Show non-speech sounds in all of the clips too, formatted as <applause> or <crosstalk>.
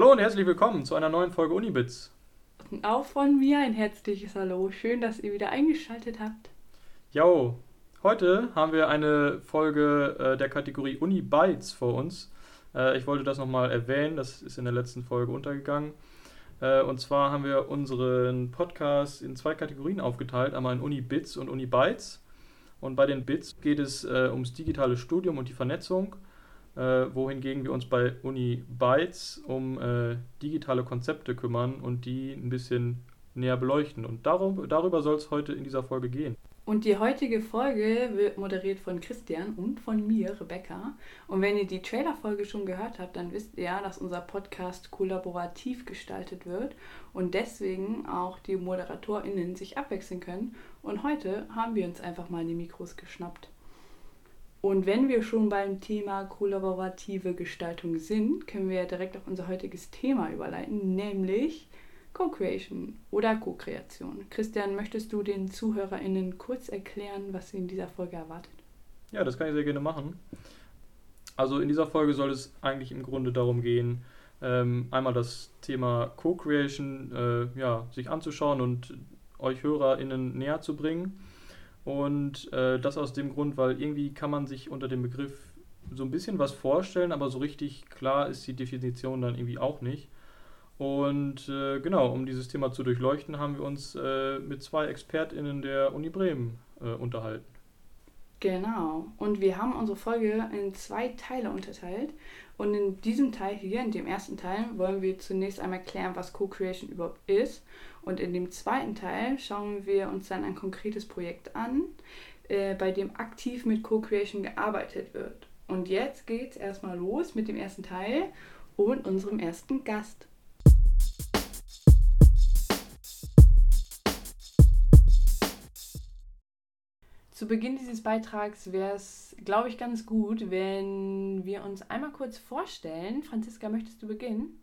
Hallo und herzlich willkommen zu einer neuen Folge Unibits. Auch von mir ein herzliches Hallo. Schön, dass ihr wieder eingeschaltet habt. Jo, heute haben wir eine Folge äh, der Kategorie Uni-Bytes vor uns. Äh, ich wollte das nochmal erwähnen, das ist in der letzten Folge untergegangen. Äh, und zwar haben wir unseren Podcast in zwei Kategorien aufgeteilt, einmal in Uni-Bits und Uni-Bytes. Und bei den Bits geht es äh, ums digitale Studium und die Vernetzung äh, wohingegen wir uns bei Uni Bytes um äh, digitale Konzepte kümmern und die ein bisschen näher beleuchten. Und darum, darüber soll es heute in dieser Folge gehen. Und die heutige Folge wird moderiert von Christian und von mir, Rebecca. Und wenn ihr die Trailer-Folge schon gehört habt, dann wisst ihr ja, dass unser Podcast kollaborativ gestaltet wird und deswegen auch die ModeratorInnen sich abwechseln können. Und heute haben wir uns einfach mal die Mikros geschnappt. Und wenn wir schon beim Thema kollaborative Gestaltung sind, können wir direkt auf unser heutiges Thema überleiten, nämlich Co-Creation oder Co-Kreation. Christian, möchtest du den ZuhörerInnen kurz erklären, was sie in dieser Folge erwartet? Ja, das kann ich sehr gerne machen. Also in dieser Folge soll es eigentlich im Grunde darum gehen, ähm, einmal das Thema Co-Creation äh, ja, sich anzuschauen und euch HörerInnen näher zu bringen und äh, das aus dem Grund, weil irgendwie kann man sich unter dem Begriff so ein bisschen was vorstellen, aber so richtig klar ist die Definition dann irgendwie auch nicht. Und äh, genau, um dieses Thema zu durchleuchten, haben wir uns äh, mit zwei ExpertInnen der Uni Bremen äh, unterhalten. Genau. Und wir haben unsere Folge in zwei Teile unterteilt. Und in diesem Teil hier, in dem ersten Teil, wollen wir zunächst einmal klären, was Co-Creation überhaupt ist und in dem zweiten Teil schauen wir uns dann ein konkretes Projekt an, äh, bei dem aktiv mit Co-Creation gearbeitet wird. Und jetzt geht's erstmal los mit dem ersten Teil und unserem ersten Gast. Zu Beginn dieses Beitrags wäre es, glaube ich, ganz gut, wenn wir uns einmal kurz vorstellen. Franziska, möchtest du beginnen?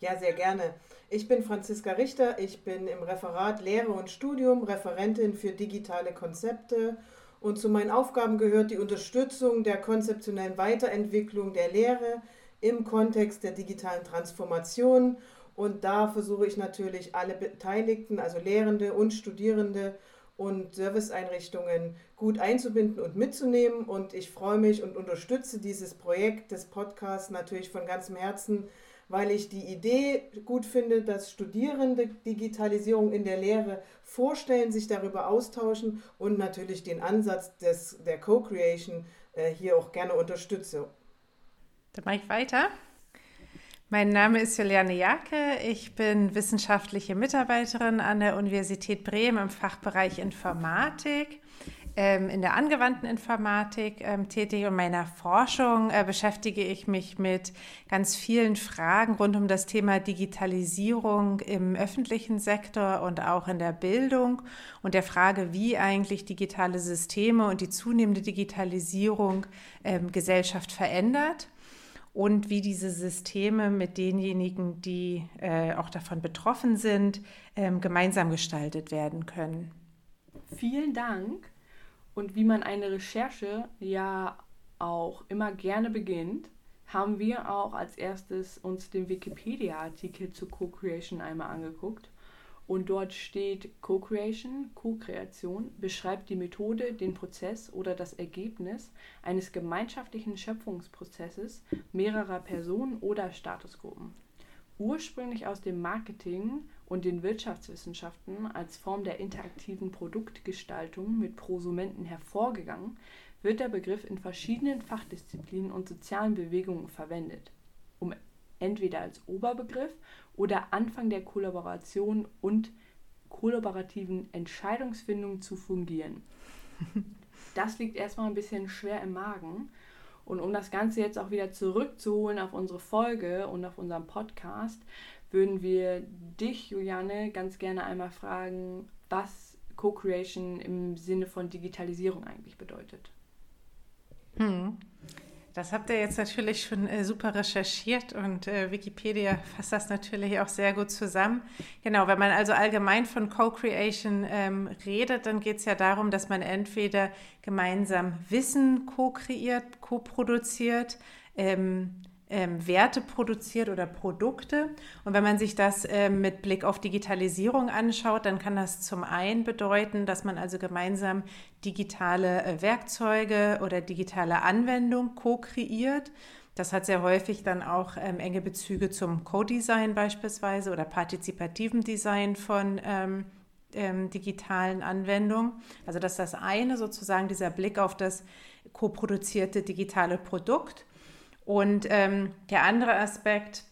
Ja, sehr gerne. Ich bin Franziska Richter. Ich bin im Referat Lehre und Studium Referentin für digitale Konzepte. Und zu meinen Aufgaben gehört die Unterstützung der konzeptionellen Weiterentwicklung der Lehre im Kontext der digitalen Transformation. Und da versuche ich natürlich alle Beteiligten, also Lehrende und Studierende und Serviceeinrichtungen gut einzubinden und mitzunehmen. Und ich freue mich und unterstütze dieses Projekt des Podcasts natürlich von ganzem Herzen weil ich die Idee gut finde, dass Studierende Digitalisierung in der Lehre vorstellen, sich darüber austauschen und natürlich den Ansatz des, der Co-Creation äh, hier auch gerne unterstütze. Dann mache ich weiter. Mein Name ist Juliane Jacke. Ich bin wissenschaftliche Mitarbeiterin an der Universität Bremen im Fachbereich Informatik ähm, in der angewandten Informatik ähm, tätig und meiner Forschung äh, beschäftige ich mich mit ganz vielen Fragen rund um das Thema Digitalisierung im öffentlichen Sektor und auch in der Bildung und der Frage, wie eigentlich digitale Systeme und die zunehmende Digitalisierung ähm, Gesellschaft verändert und wie diese Systeme mit denjenigen, die äh, auch davon betroffen sind, ähm, gemeinsam gestaltet werden können. Vielen Dank. Und wie man eine Recherche ja auch immer gerne beginnt, haben wir auch als erstes uns den Wikipedia-Artikel zu Co-Creation einmal angeguckt. Und dort steht Co-Creation, Co-Kreation, beschreibt die Methode, den Prozess oder das Ergebnis eines gemeinschaftlichen Schöpfungsprozesses mehrerer Personen oder Statusgruppen. Ursprünglich aus dem Marketing und den Wirtschaftswissenschaften als Form der interaktiven Produktgestaltung mit Prosumenten hervorgegangen, wird der Begriff in verschiedenen Fachdisziplinen und sozialen Bewegungen verwendet, um entweder als Oberbegriff oder Anfang der Kollaboration und kollaborativen Entscheidungsfindung zu fungieren. <laughs> Das liegt erstmal ein bisschen schwer im Magen. Und um das Ganze jetzt auch wieder zurückzuholen auf unsere Folge und auf unseren Podcast, würden wir dich, Juliane, ganz gerne einmal fragen, was Co-Creation im Sinne von Digitalisierung eigentlich bedeutet. Hm. Das habt ihr jetzt natürlich schon äh, super recherchiert und äh, Wikipedia fasst das natürlich auch sehr gut zusammen. Genau, wenn man also allgemein von Co-Creation ähm, redet, dann geht es ja darum, dass man entweder gemeinsam Wissen co-kreiert, co-produziert, ähm, ähm, Werte produziert oder Produkte. Und wenn man sich das ähm, mit Blick auf Digitalisierung anschaut, dann kann das zum einen bedeuten, dass man also gemeinsam digitale äh, Werkzeuge oder digitale Anwendungen co-kreiert. Das hat sehr häufig dann auch ähm, enge Bezüge zum Co-Design beispielsweise oder partizipativen Design von ähm, ähm, digitalen Anwendungen. Also das ist das eine sozusagen, dieser Blick auf das co-produzierte digitale Produkt. Und ähm, der andere Aspekt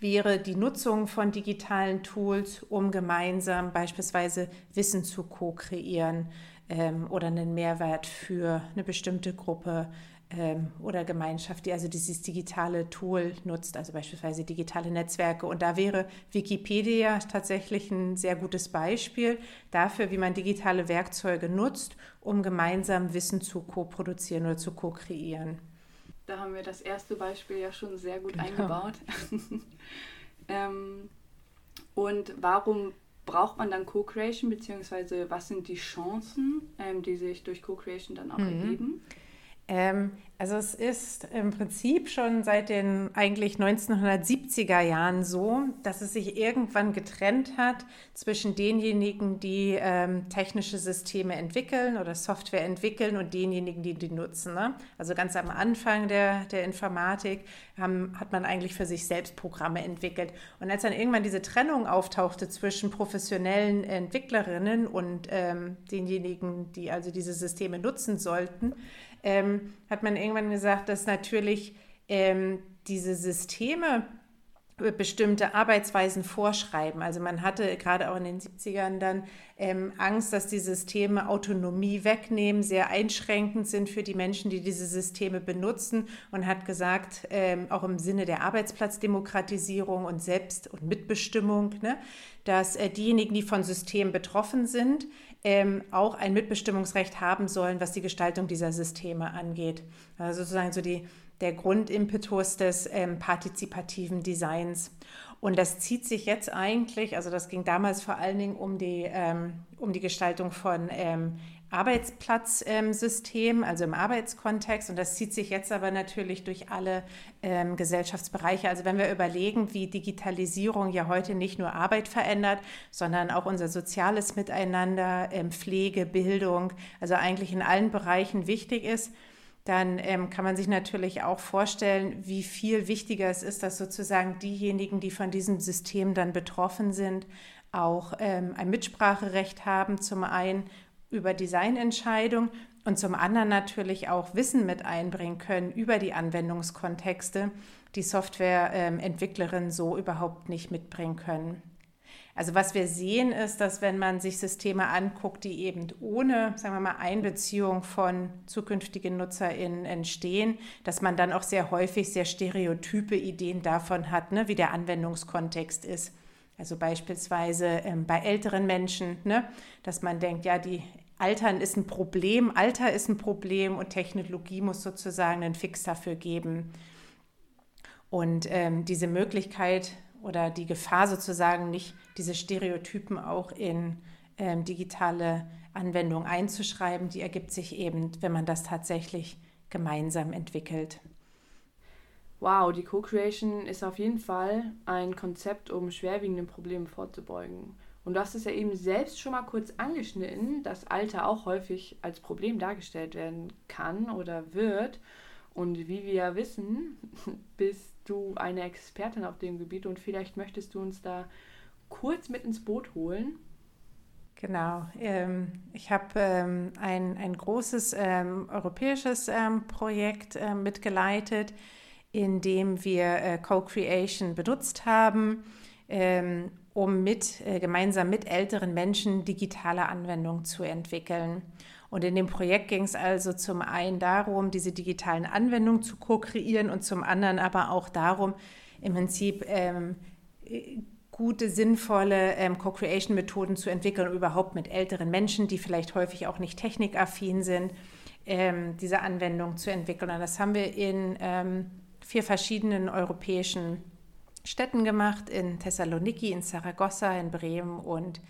wäre die Nutzung von digitalen Tools, um gemeinsam beispielsweise Wissen zu co-kreieren ähm, oder einen Mehrwert für eine bestimmte Gruppe ähm, oder Gemeinschaft, die also dieses digitale Tool nutzt, also beispielsweise digitale Netzwerke. Und da wäre Wikipedia tatsächlich ein sehr gutes Beispiel dafür, wie man digitale Werkzeuge nutzt, um gemeinsam Wissen zu co-produzieren oder zu co-kreieren. Da haben wir das erste Beispiel ja schon sehr gut genau. eingebaut. <laughs> ähm, und warum braucht man dann Co-Creation, beziehungsweise was sind die Chancen, ähm, die sich durch Co-Creation dann auch mhm. ergeben? Ähm, also es ist im Prinzip schon seit den eigentlich 1970er Jahren so, dass es sich irgendwann getrennt hat zwischen denjenigen, die ähm, technische Systeme entwickeln oder Software entwickeln und denjenigen, die die nutzen. Ne? Also ganz am Anfang der, der Informatik haben, hat man eigentlich für sich selbst Programme entwickelt. Und als dann irgendwann diese Trennung auftauchte zwischen professionellen Entwicklerinnen und ähm, denjenigen, die also diese Systeme nutzen sollten, ähm, hat man irgendwann gesagt, dass natürlich ähm, diese Systeme bestimmte Arbeitsweisen vorschreiben. Also man hatte gerade auch in den 70ern dann ähm, Angst, dass die Systeme Autonomie wegnehmen, sehr einschränkend sind für die Menschen, die diese Systeme benutzen und hat gesagt, ähm, auch im Sinne der Arbeitsplatzdemokratisierung und Selbst- und Mitbestimmung, ne, dass äh, diejenigen, die von Systemen betroffen sind, ähm, auch ein Mitbestimmungsrecht haben sollen, was die Gestaltung dieser Systeme angeht. Also sozusagen so die, der Grundimpetus des ähm, partizipativen Designs. Und das zieht sich jetzt eigentlich, also das ging damals vor allen Dingen um die, ähm, um die Gestaltung von ähm, Arbeitsplatzsystem, ähm, also im Arbeitskontext. Und das zieht sich jetzt aber natürlich durch alle ähm, Gesellschaftsbereiche. Also wenn wir überlegen, wie Digitalisierung ja heute nicht nur Arbeit verändert, sondern auch unser soziales Miteinander, ähm, Pflege, Bildung, also eigentlich in allen Bereichen wichtig ist, dann ähm, kann man sich natürlich auch vorstellen, wie viel wichtiger es ist, dass sozusagen diejenigen, die von diesem System dann betroffen sind, auch ähm, ein Mitspracherecht haben, zum einen über Designentscheidungen und zum anderen natürlich auch Wissen mit einbringen können über die Anwendungskontexte, die Softwareentwicklerinnen so überhaupt nicht mitbringen können. Also was wir sehen ist, dass wenn man sich Systeme anguckt, die eben ohne, sagen wir mal, Einbeziehung von zukünftigen NutzerInnen entstehen, dass man dann auch sehr häufig sehr stereotype Ideen davon hat, ne, wie der Anwendungskontext ist. Also beispielsweise ähm, bei älteren Menschen, ne, dass man denkt, ja, die Altern ist ein Problem, Alter ist ein Problem und Technologie muss sozusagen einen Fix dafür geben. Und ähm, diese Möglichkeit oder die Gefahr sozusagen nicht, diese Stereotypen auch in ähm, digitale Anwendungen einzuschreiben, die ergibt sich eben, wenn man das tatsächlich gemeinsam entwickelt. Wow, die Co-Creation ist auf jeden Fall ein Konzept, um schwerwiegenden Problemen vorzubeugen. Und du hast es ja eben selbst schon mal kurz angeschnitten, dass Alter auch häufig als Problem dargestellt werden kann oder wird. Und wie wir ja wissen, <laughs> bist du eine Expertin auf dem Gebiet und vielleicht möchtest du uns da kurz mit ins Boot holen. Genau. Ähm, ich habe ähm, ein, ein großes ähm, europäisches Projekt mitgeleitet, in dem wir äh, Co-Creation benutzt haben um mit, äh, gemeinsam mit älteren Menschen digitale Anwendungen zu entwickeln. Und in dem Projekt ging es also zum einen darum, diese digitalen Anwendungen zu ko-kreieren und zum anderen aber auch darum, im Prinzip ähm, gute, sinnvolle ähm, Co-Creation-Methoden zu entwickeln, überhaupt mit älteren Menschen, die vielleicht häufig auch nicht technikaffin sind, ähm, diese Anwendung zu entwickeln. Und das haben wir in ähm, vier verschiedenen europäischen Städten gemacht, in Thessaloniki, in Saragossa, in Bremen und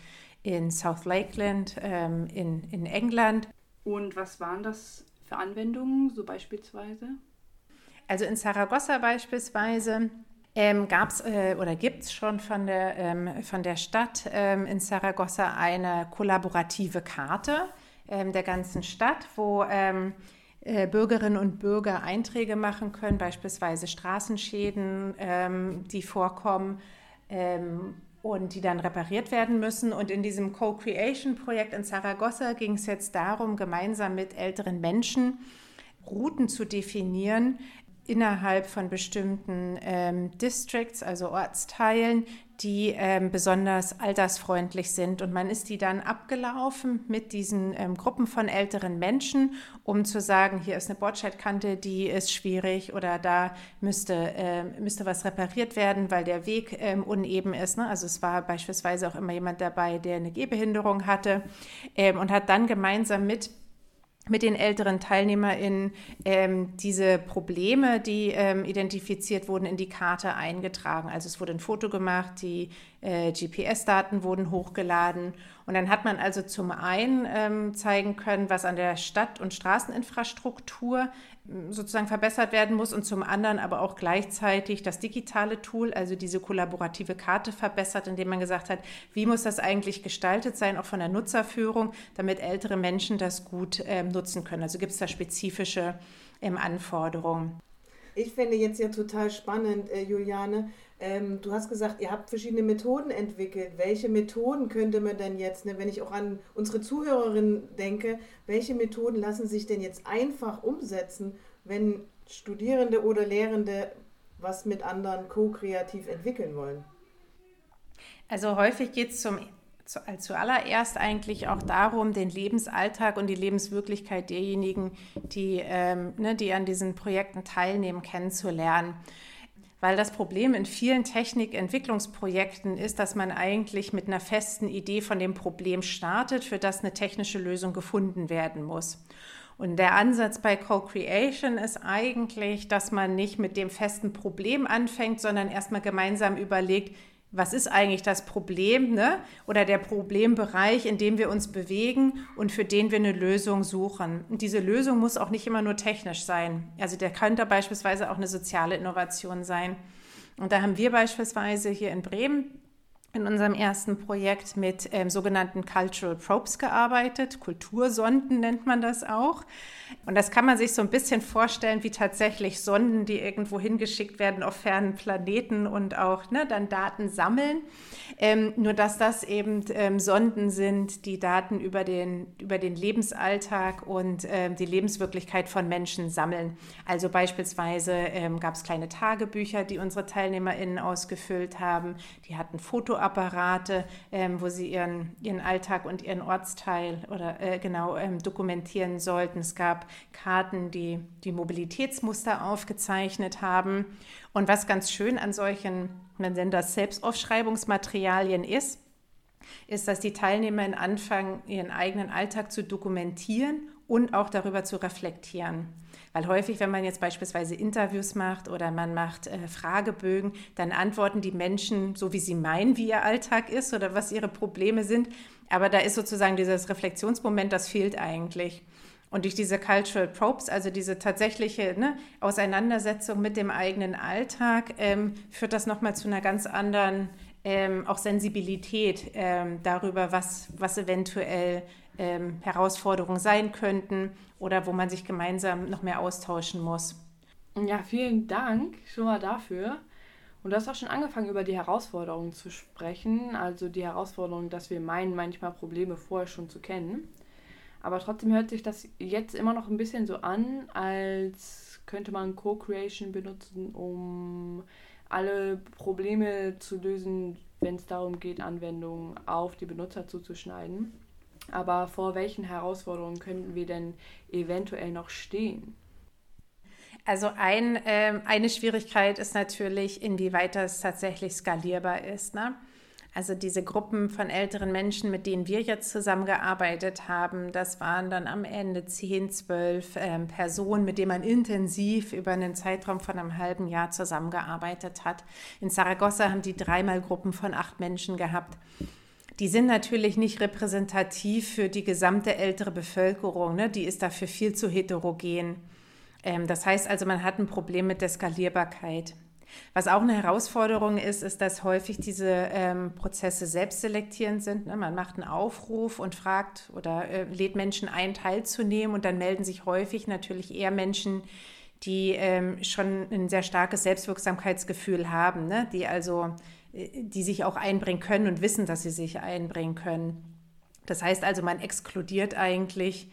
in South Lakeland ähm, in, in England. Und was waren das für Anwendungen, so beispielsweise? Also in Saragossa beispielsweise ähm, gab es äh, oder gibt es schon von der, ähm, von der Stadt ähm, in Saragossa eine kollaborative Karte ähm, der ganzen Stadt, wo ähm, äh, Bürgerinnen und Bürger Einträge machen können, beispielsweise Straßenschäden, ähm, die vorkommen und die dann repariert werden müssen. Und in diesem Co-Creation-Projekt in Saragossa ging es jetzt darum, gemeinsam mit älteren Menschen Routen zu definieren, innerhalb von bestimmten ähm, Districts, also Ortsteilen, die ähm, besonders altersfreundlich sind. Und man ist die dann abgelaufen mit diesen ähm, Gruppen von älteren Menschen, um zu sagen, hier ist eine Bordscheitkante, die ist schwierig oder da müsste, äh, müsste was repariert werden, weil der Weg ähm, uneben ist. Ne? Also es war beispielsweise auch immer jemand dabei, der eine Gehbehinderung hatte ähm, und hat dann gemeinsam mit mit den älteren TeilnehmerInnen ähm, diese Probleme, die ähm, identifiziert wurden, in die Karte eingetragen. Also es wurde ein Foto gemacht, die äh, GPS-Daten wurden hochgeladen und dann hat man also zum einen ähm, zeigen können, was an der Stadt- und Straßeninfrastruktur sozusagen verbessert werden muss und zum anderen aber auch gleichzeitig das digitale Tool, also diese kollaborative Karte verbessert, indem man gesagt hat, wie muss das eigentlich gestaltet sein, auch von der Nutzerführung, damit ältere Menschen das gut ähm, nutzen können. Also gibt es da spezifische ähm, Anforderungen. Ich finde jetzt ja total spannend, äh, Juliane, ähm, du hast gesagt, ihr habt verschiedene Methoden entwickelt. Welche Methoden könnte man denn jetzt, ne, wenn ich auch an unsere Zuhörerinnen denke, welche Methoden lassen sich denn jetzt einfach umsetzen, wenn Studierende oder Lehrende was mit anderen co-kreativ entwickeln wollen? Also häufig geht es zum zu, zuallererst eigentlich auch darum, den Lebensalltag und die Lebenswirklichkeit derjenigen, die, ähm, ne, die an diesen Projekten teilnehmen, kennenzulernen weil das Problem in vielen Technikentwicklungsprojekten ist, dass man eigentlich mit einer festen Idee von dem Problem startet, für das eine technische Lösung gefunden werden muss. Und der Ansatz bei Co-Creation ist eigentlich, dass man nicht mit dem festen Problem anfängt, sondern erstmal gemeinsam überlegt, was ist eigentlich das Problem ne? oder der Problembereich, in dem wir uns bewegen und für den wir eine Lösung suchen. Und diese Lösung muss auch nicht immer nur technisch sein. Also der könnte beispielsweise auch eine soziale Innovation sein. Und da haben wir beispielsweise hier in Bremen in unserem ersten Projekt mit ähm, sogenannten Cultural Probes gearbeitet. Kultursonden nennt man das auch. Und das kann man sich so ein bisschen vorstellen wie tatsächlich Sonden, die irgendwo hingeschickt werden auf fernen Planeten und auch ne, dann Daten sammeln. Ähm, nur dass das eben ähm, Sonden sind, die Daten über den, über den Lebensalltag und ähm, die Lebenswirklichkeit von Menschen sammeln. Also beispielsweise ähm, gab es kleine Tagebücher, die unsere TeilnehmerInnen ausgefüllt haben. Die hatten Fotoapparate, ähm, wo sie ihren, ihren Alltag und ihren Ortsteil oder äh, genau ähm, dokumentieren sollten. Es gab Karten, die die Mobilitätsmuster aufgezeichnet haben. Und was ganz schön an solchen, man nennt das Selbstaufschreibungsmaterialien ist, ist, dass die Teilnehmer anfangen, ihren eigenen Alltag zu dokumentieren und auch darüber zu reflektieren. Weil häufig, wenn man jetzt beispielsweise Interviews macht oder man macht äh, Fragebögen, dann antworten die Menschen so, wie sie meinen, wie ihr Alltag ist oder was ihre Probleme sind. Aber da ist sozusagen dieses Reflexionsmoment, das fehlt eigentlich. Und durch diese Cultural Probes, also diese tatsächliche ne, Auseinandersetzung mit dem eigenen Alltag, ähm, führt das nochmal zu einer ganz anderen ähm, auch Sensibilität ähm, darüber, was, was eventuell ähm, Herausforderungen sein könnten oder wo man sich gemeinsam noch mehr austauschen muss. Ja, vielen Dank schon mal dafür. Und du hast auch schon angefangen, über die Herausforderungen zu sprechen. Also die Herausforderung, dass wir meinen, manchmal Probleme vorher schon zu kennen. Aber trotzdem hört sich das jetzt immer noch ein bisschen so an, als könnte man Co-Creation benutzen, um alle Probleme zu lösen, wenn es darum geht, Anwendungen auf die Benutzer zuzuschneiden. Aber vor welchen Herausforderungen könnten wir denn eventuell noch stehen? Also ein, äh, eine Schwierigkeit ist natürlich, inwieweit das tatsächlich skalierbar ist. Ne? Also diese Gruppen von älteren Menschen, mit denen wir jetzt zusammengearbeitet haben, das waren dann am Ende 10, 12 äh, Personen, mit denen man intensiv über einen Zeitraum von einem halben Jahr zusammengearbeitet hat. In Saragossa haben die dreimal Gruppen von acht Menschen gehabt. Die sind natürlich nicht repräsentativ für die gesamte ältere Bevölkerung, ne? die ist dafür viel zu heterogen. Ähm, das heißt also, man hat ein Problem mit der Skalierbarkeit. Was auch eine Herausforderung ist, ist, dass häufig diese ähm, Prozesse selbstselektierend sind. Ne? Man macht einen Aufruf und fragt oder äh, lädt Menschen ein, teilzunehmen und dann melden sich häufig natürlich eher Menschen, die ähm, schon ein sehr starkes Selbstwirksamkeitsgefühl haben, ne? die also, die sich auch einbringen können und wissen, dass sie sich einbringen können. Das heißt also, man exkludiert eigentlich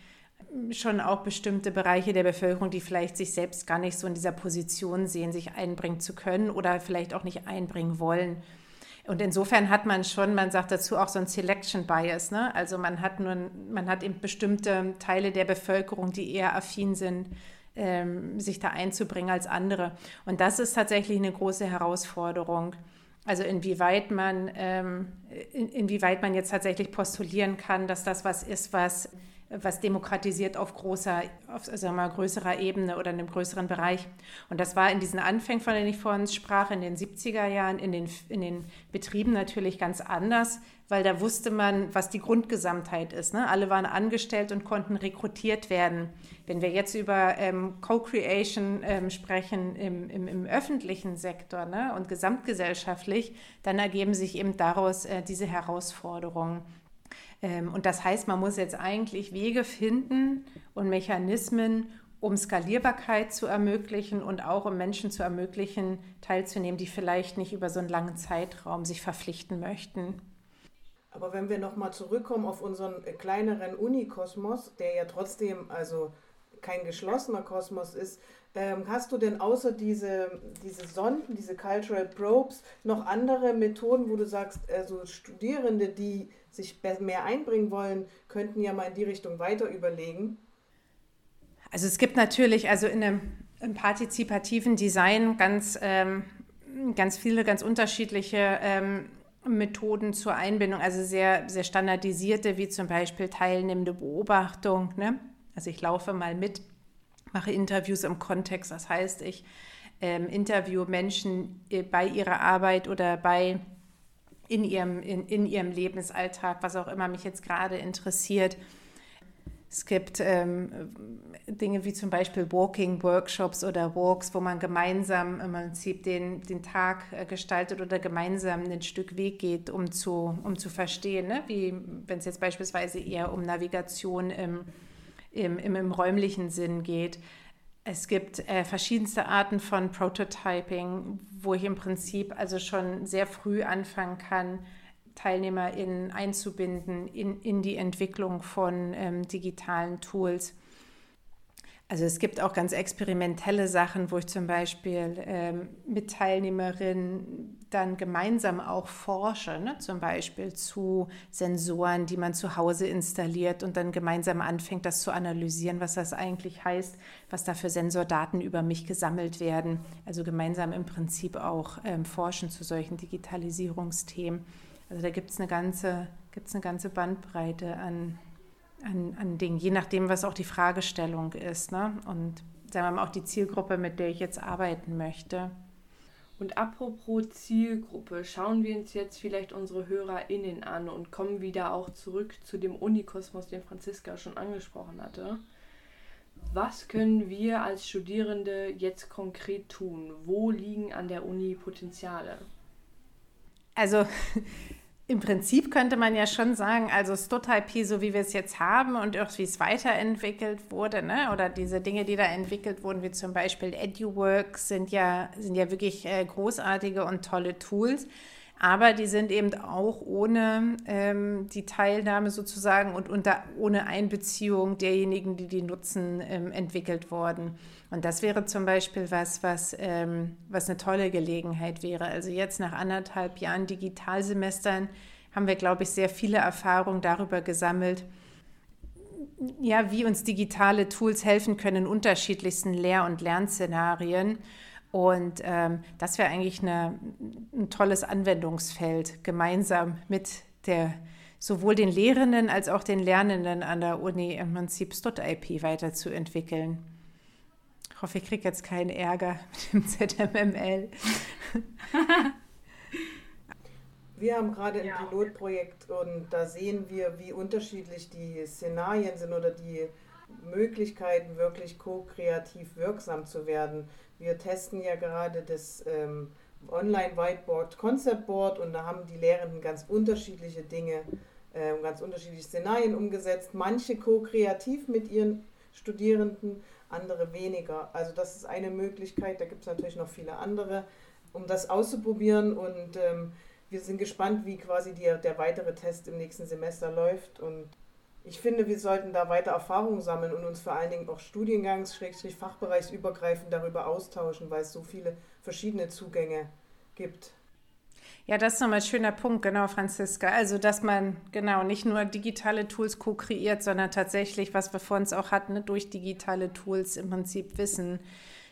schon auch bestimmte Bereiche der Bevölkerung, die vielleicht sich selbst gar nicht so in dieser Position sehen, sich einbringen zu können oder vielleicht auch nicht einbringen wollen. Und insofern hat man schon, man sagt dazu auch so ein Selection Bias, ne? Also man hat nur, man hat eben bestimmte Teile der Bevölkerung, die eher affin sind, ähm, sich da einzubringen als andere. Und das ist tatsächlich eine große Herausforderung. Also inwieweit man, ähm, in, inwieweit man jetzt tatsächlich postulieren kann, dass das was ist, was was demokratisiert auf großer, auf sagen wir mal, größerer Ebene oder in einem größeren Bereich. Und das war in diesen Anfängen, von denen ich vorhin sprach, in den 70er Jahren, in den, in den Betrieben natürlich ganz anders, weil da wusste man, was die Grundgesamtheit ist. Ne? Alle waren angestellt und konnten rekrutiert werden. Wenn wir jetzt über ähm, Co-Creation ähm, sprechen im, im, im, öffentlichen Sektor ne? und gesamtgesellschaftlich, dann ergeben sich eben daraus äh, diese Herausforderungen. Ähm, und das heißt, man muss jetzt eigentlich Wege finden und Mechanismen, um Skalierbarkeit zu ermöglichen und auch um Menschen zu ermöglichen, teilzunehmen, die vielleicht nicht über so einen langen Zeitraum sich verpflichten möchten. Aber wenn wir nochmal zurückkommen auf unseren kleineren Unikosmos, der ja trotzdem also kein geschlossener Kosmos ist, ähm, hast du denn außer diese, diese Sonden, diese Cultural Probes, noch andere Methoden, wo du sagst, also Studierende, die sich mehr einbringen wollen, könnten ja mal in die Richtung weiter überlegen. Also es gibt natürlich also in einem, im partizipativen Design ganz, ähm, ganz viele, ganz unterschiedliche ähm, Methoden zur Einbindung, also sehr, sehr standardisierte, wie zum Beispiel teilnehmende Beobachtung. Ne? Also ich laufe mal mit, mache Interviews im Kontext, das heißt, ich ähm, interview Menschen äh, bei ihrer Arbeit oder bei in ihrem, in, in ihrem Lebensalltag, was auch immer mich jetzt gerade interessiert. Es gibt ähm, Dinge wie zum Beispiel Walking-Workshops oder Walks, wo man gemeinsam im Prinzip den, den Tag äh, gestaltet oder gemeinsam ein Stück Weg geht, um zu, um zu verstehen, ne? wie wenn es jetzt beispielsweise eher um Navigation im, im, im, im räumlichen Sinn geht. Es gibt äh, verschiedenste Arten von Prototyping, wo ich im Prinzip also schon sehr früh anfangen kann, TeilnehmerInnen einzubinden in, in die Entwicklung von ähm, digitalen Tools. Also es gibt auch ganz experimentelle Sachen, wo ich zum Beispiel ähm, mit Teilnehmerinnen dann gemeinsam auch forsche, ne? zum Beispiel zu Sensoren, die man zu Hause installiert und dann gemeinsam anfängt, das zu analysieren, was das eigentlich heißt, was da für Sensordaten über mich gesammelt werden. Also gemeinsam im Prinzip auch ähm, forschen zu solchen Digitalisierungsthemen. Also da gibt es eine ganze, gibt's eine ganze Bandbreite an an, an Dingen, je nachdem, was auch die Fragestellung ist. Ne? Und sagen wir mal auch die Zielgruppe, mit der ich jetzt arbeiten möchte. Und apropos Zielgruppe, schauen wir uns jetzt vielleicht unsere HörerInnen an und kommen wieder auch zurück zu dem Unikosmos, den Franziska schon angesprochen hatte. Was können wir als Studierende jetzt konkret tun? Wo liegen an der Uni Potenziale? Also im Prinzip könnte man ja schon sagen, also StotIP, so wie wir es jetzt haben und auch wie es weiterentwickelt wurde, ne? oder diese Dinge, die da entwickelt wurden, wie zum Beispiel EduWork, sind ja, sind ja wirklich äh, großartige und tolle Tools. Aber die sind eben auch ohne ähm, die Teilnahme sozusagen und unter, ohne Einbeziehung derjenigen, die die nutzen, ähm, entwickelt worden. Und das wäre zum Beispiel was, was, ähm, was eine tolle Gelegenheit wäre. Also jetzt nach anderthalb Jahren Digitalsemestern haben wir, glaube ich, sehr viele Erfahrungen darüber gesammelt, ja, wie uns digitale Tools helfen können in unterschiedlichsten Lehr- und Lernszenarien. Und ähm, das wäre eigentlich eine, ein tolles Anwendungsfeld, gemeinsam mit der sowohl den Lehrenden als auch den Lernenden an der Uni im Prinzip StudIP weiterzuentwickeln. Ich hoffe, ich kriege jetzt keinen Ärger <laughs> mit dem ZMML. <laughs> Wir haben gerade ein ja. Pilotprojekt und da sehen wir, wie unterschiedlich die Szenarien sind oder die Möglichkeiten, wirklich ko-kreativ wirksam zu werden. Wir testen ja gerade das ähm, Online-Whiteboard Concept Board und da haben die Lehrenden ganz unterschiedliche Dinge, äh, ganz unterschiedliche Szenarien umgesetzt. Manche ko-kreativ mit ihren Studierenden, andere weniger. Also das ist eine Möglichkeit, da gibt es natürlich noch viele andere, um das auszuprobieren und ähm, wir sind gespannt, wie quasi die, der weitere Test im nächsten Semester läuft und ich finde, wir sollten da weiter Erfahrungen sammeln und uns vor allen Dingen auch studiengangs-, fachbereichsübergreifend darüber austauschen, weil es so viele verschiedene Zugänge gibt. Ja, das ist nochmal ein schöner Punkt, genau, Franziska. Also, dass man genau nicht nur digitale Tools co-kreiert, sondern tatsächlich, was wir vor uns auch hatten, ne, durch digitale Tools im Prinzip Wissen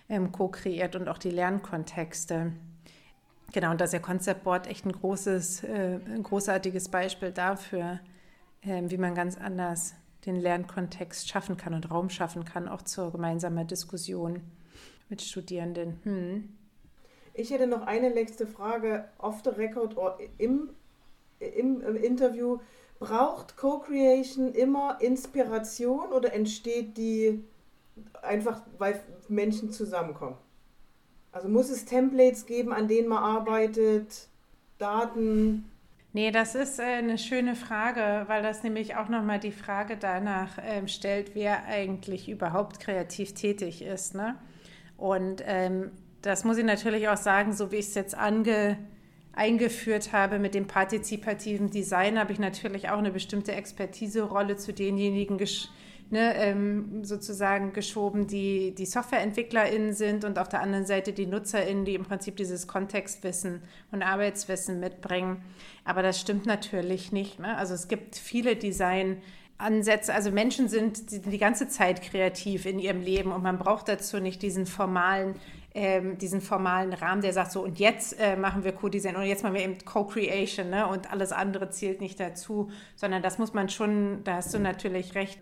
ähm, co-kreiert und auch die Lernkontexte. Genau, und das ist ja Concept Board echt ein großes, äh, ein großartiges Beispiel dafür, wie man ganz anders den Lernkontext schaffen kann und Raum schaffen kann, auch zur gemeinsamen Diskussion mit Studierenden. Hm. Ich hätte noch eine letzte Frage off the record im, im, im Interview. Braucht Co-Creation immer Inspiration oder entsteht die einfach, weil Menschen zusammenkommen? Also muss es Templates geben, an denen man arbeitet, Daten? Nee, das ist äh, eine schöne Frage, weil das nämlich auch nochmal die Frage danach ähm, stellt, wer eigentlich überhaupt kreativ tätig ist. Ne? Und ähm, das muss ich natürlich auch sagen, so wie ich es jetzt ange, eingeführt habe mit dem partizipativen Design, habe ich natürlich auch eine bestimmte Expertise-Rolle zu denjenigen gesch ne, ähm, sozusagen geschoben, die die SoftwareentwicklerInnen sind und auf der anderen Seite die NutzerInnen, die im Prinzip dieses Kontextwissen und Arbeitswissen mitbringen. Aber das stimmt natürlich nicht. Ne? Also es gibt viele Design- Ansätze, also Menschen sind die, die, ganze Zeit kreativ in ihrem Leben und man braucht dazu nicht diesen formalen, ähm, diesen formalen Rahmen, der sagt so und jetzt äh, machen wir Co-Design und jetzt machen wir eben Co-Creation ne? und alles andere zählt nicht dazu, sondern das muss man schon, da hast du natürlich recht,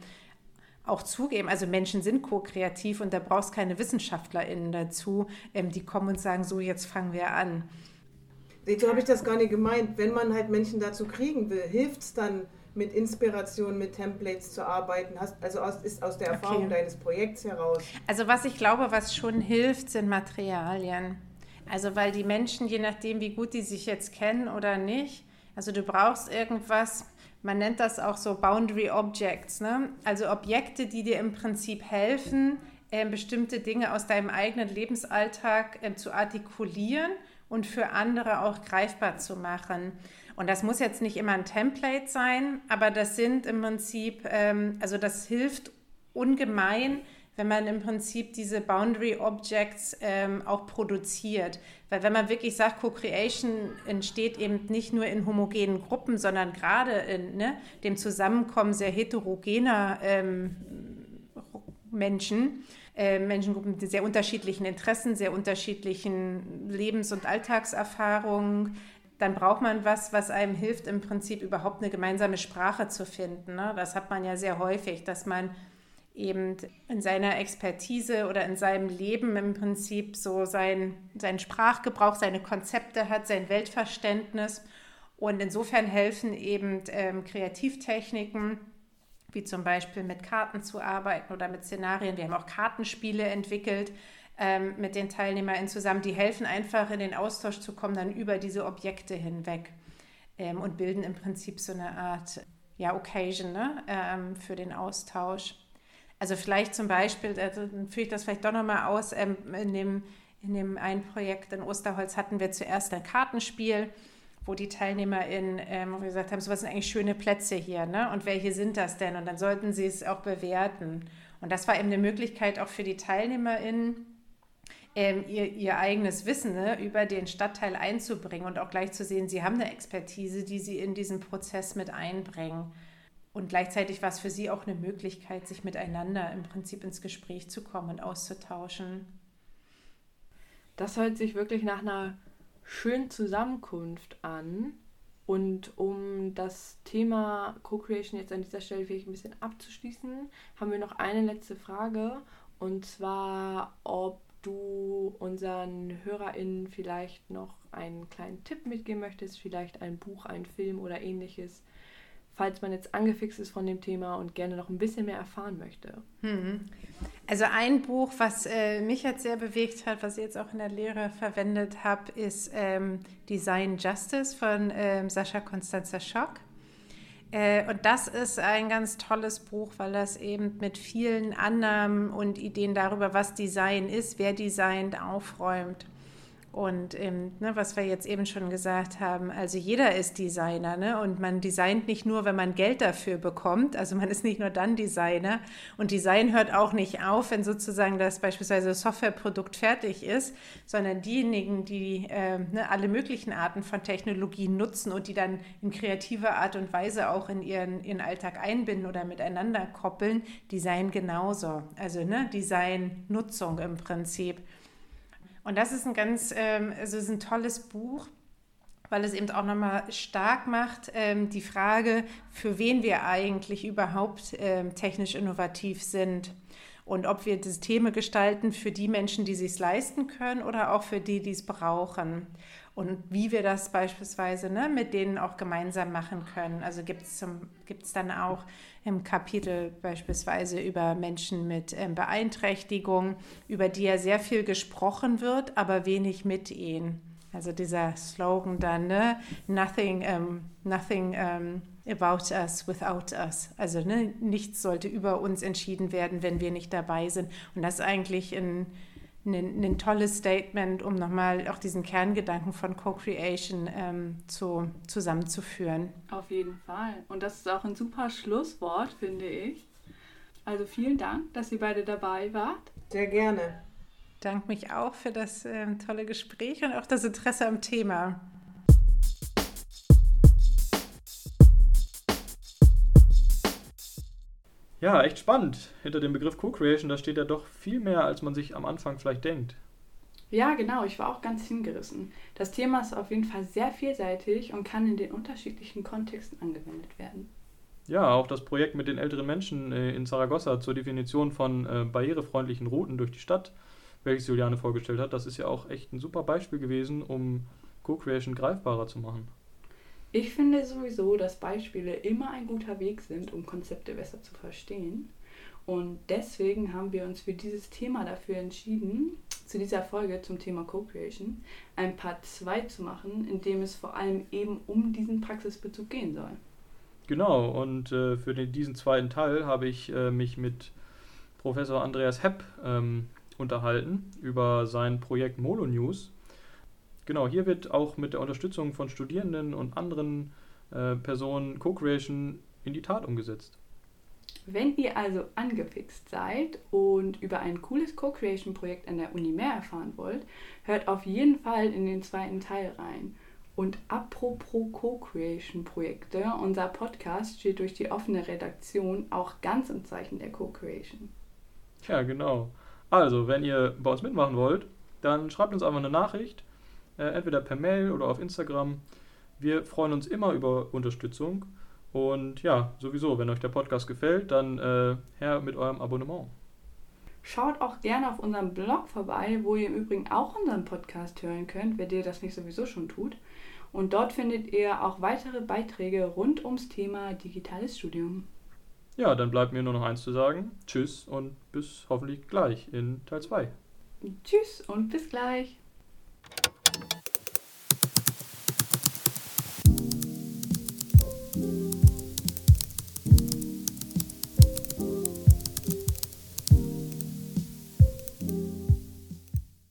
auch zugeben. Also Menschen sind ko-kreativ und da brauchst keine WissenschaftlerInnen dazu, ähm, die kommen und sagen, so jetzt fangen wir an. So habe ich das gar nicht gemeint. Wenn man halt Menschen dazu kriegen will, hilft es dann mit Inspiration, mit Templates zu arbeiten? Hast, also aus, ist aus der Erfahrung okay. deines Projekts heraus? Also was ich glaube, was schon hilft, sind Materialien. Also weil die Menschen, je nachdem, wie gut die sich jetzt kennen oder nicht, also du brauchst irgendwas, man nennt das auch so Boundary Objects, ne? also Objekte, die dir im Prinzip helfen, äh, bestimmte Dinge aus deinem eigenen Lebensalltag äh, zu artikulieren und für andere auch greifbar zu machen. Und das muss jetzt nicht immer ein Template sein, aber das sind im Prinzip, ähm, also das hilft ungemein, wenn man im Prinzip diese Boundary Objects ähm, auch produziert. Weil wenn man wirklich sagt, Co-Creation entsteht eben nicht nur in homogenen Gruppen, sondern gerade in ne, dem Zusammenkommen sehr heterogener ähm, Menschen, äh, Menschengruppen mit sehr unterschiedlichen Interessen, sehr unterschiedlichen Lebens- und Alltagserfahrungen, dann braucht man was, was einem hilft, im Prinzip überhaupt eine gemeinsame Sprache zu finden. Ne? Das hat man ja sehr häufig, dass man eben in seiner Expertise oder in seinem Leben im Prinzip so sein, seinen Sprachgebrauch, seine Konzepte hat, sein Weltverständnis. Und insofern helfen eben ähm, Kreativtechniken, wie zum Beispiel mit Karten zu arbeiten oder mit Szenarien. Wir haben auch Kartenspiele entwickelt ähm, mit den TeilnehmerInnen zusammen. Die helfen einfach in den Austausch zu kommen, dann über diese Objekte hinweg ähm, und bilden im Prinzip so eine Art ja, Occasion ne? ähm, für den Austausch. Also vielleicht zum Beispiel, dann führe ich das vielleicht doch nochmal aus, ähm, in, dem, in dem einen Projekt in Osterholz hatten wir zuerst ein Kartenspiel, wo die TeilnehmerInnen ähm, gesagt haben, so was sind eigentlich schöne Plätze hier, ne? Und welche sind das denn? Und dann sollten sie es auch bewerten. Und das war eben eine Möglichkeit auch für die TeilnehmerInnen, ähm, ihr, ihr eigenes Wissen ne, über den Stadtteil einzubringen und auch gleich zu sehen, sie haben eine Expertise, die sie in diesen Prozess mit einbringen. Und gleichzeitig war es für sie auch eine Möglichkeit, sich miteinander im Prinzip ins Gespräch zu kommen und auszutauschen. Das hört sich wirklich nach einer schönen Zusammenkunft an. Und um das Thema Co-Creation jetzt an dieser Stelle vielleicht ein bisschen abzuschließen, haben wir noch eine letzte Frage. Und zwar, ob du unseren HörerInnen vielleicht noch einen kleinen Tipp mitgeben möchtest, vielleicht ein Buch, ein Film oder ähnliches, falls man jetzt angefixt ist von dem Thema und gerne noch ein bisschen mehr erfahren möchte. Hm. Also ein Buch, was äh, mich jetzt sehr bewegt hat, was ich jetzt auch in der Lehre verwendet habe, ist ähm, Design Justice von ähm, Sascha Constanza Schock. Äh, und das ist ein ganz tolles Buch, weil das eben mit vielen Annahmen und Ideen darüber, was Design ist, wer designt, aufräumt. Und ähm, ne, was wir jetzt eben schon gesagt haben, also jeder ist Designer ne? und man designt nicht nur, wenn man Geld dafür bekommt, also man ist nicht nur dann Designer und Design hört auch nicht auf, wenn sozusagen das beispielsweise Softwareprodukt fertig ist, sondern diejenigen, die äh, ne, alle möglichen Arten von Technologien nutzen und die dann in kreativer Art und Weise auch in ihren, ihren Alltag einbinden oder miteinander koppeln, Design genauso. Also ne, Design-Nutzung im Prinzip. Und das ist ein ganz, ähm, also ist ein tolles Buch, weil es eben auch nochmal stark macht, ähm, die Frage, für wen wir eigentlich überhaupt ähm, technisch innovativ sind und ob wir Systeme gestalten für die Menschen, die es sich leisten können oder auch für die, die es brauchen. Und wie wir das beispielsweise ne, mit denen auch gemeinsam machen können. Also gibt es dann auch im Kapitel beispielsweise über Menschen mit ähm, Beeinträchtigung, über die ja sehr viel gesprochen wird, aber wenig mit ihnen. Also dieser Slogan dann, ne? Nothing, um, nothing um, about us without us. Also ne, nichts sollte über uns entschieden werden, wenn wir nicht dabei sind. Und das ist eigentlich ein, ein, ein tolles Statement, um nochmal auch diesen Kerngedanken von Co-Creation ähm, zu, zusammenzuführen. Auf jeden Fall. Und das ist auch ein super Schlusswort, finde ich. Also vielen Dank, dass ihr beide dabei wart. Sehr gerne. Danke mich auch für das ähm, tolle Gespräch und auch das Interesse am Thema. Ja, echt spannend. Hinter dem Begriff Co-Creation, da steht ja doch viel mehr, als man sich am Anfang vielleicht denkt. Ja, genau, ich war auch ganz hingerissen. Das Thema ist auf jeden Fall sehr vielseitig und kann in den unterschiedlichen Kontexten angewendet werden. Ja, auch das Projekt mit den älteren Menschen äh, in Saragossa zur Definition von äh, barrierefreundlichen Routen durch die Stadt, welches Juliane vorgestellt hat, das ist ja auch echt ein super Beispiel gewesen, um Co-Creation greifbarer zu machen. Ich finde sowieso, dass Beispiele immer ein guter Weg sind, um Konzepte besser zu verstehen. Und deswegen haben wir uns für dieses Thema dafür entschieden, zu dieser Folge zum Thema Co-Creation ein Part 2 zu machen, in dem es vor allem eben um diesen Praxisbezug gehen soll. Genau, und äh, für den, diesen zweiten Teil habe ich äh, mich mit Professor Andreas Hepp ähm, unterhalten über sein Projekt Molo News. Genau, hier wird auch mit der Unterstützung von Studierenden und anderen äh, Personen Co-Creation in die Tat umgesetzt. Wenn ihr also angefixt seid und über ein cooles Co-Creation-Projekt an der Uni mehr erfahren wollt, hört auf jeden Fall in den zweiten Teil rein. Und apropos Co-Creation-Projekte, unser Podcast steht durch die offene Redaktion auch ganz im Zeichen der Co-Creation. Ja, genau. Also, wenn ihr bei uns mitmachen wollt, dann schreibt uns einfach eine Nachricht äh, entweder per Mail oder auf Instagram. Wir freuen uns immer über Unterstützung. Und ja, sowieso, wenn euch der Podcast gefällt, dann äh, her mit eurem Abonnement. Schaut auch gerne auf unserem Blog vorbei, wo ihr im Übrigen auch unseren Podcast hören könnt, wenn ihr das nicht sowieso schon tut. Und dort findet ihr auch weitere Beiträge rund ums Thema digitales Studium. Ja, dann bleibt mir nur noch eins zu sagen. Tschüss und bis hoffentlich gleich in Teil 2. Tschüss und bis gleich.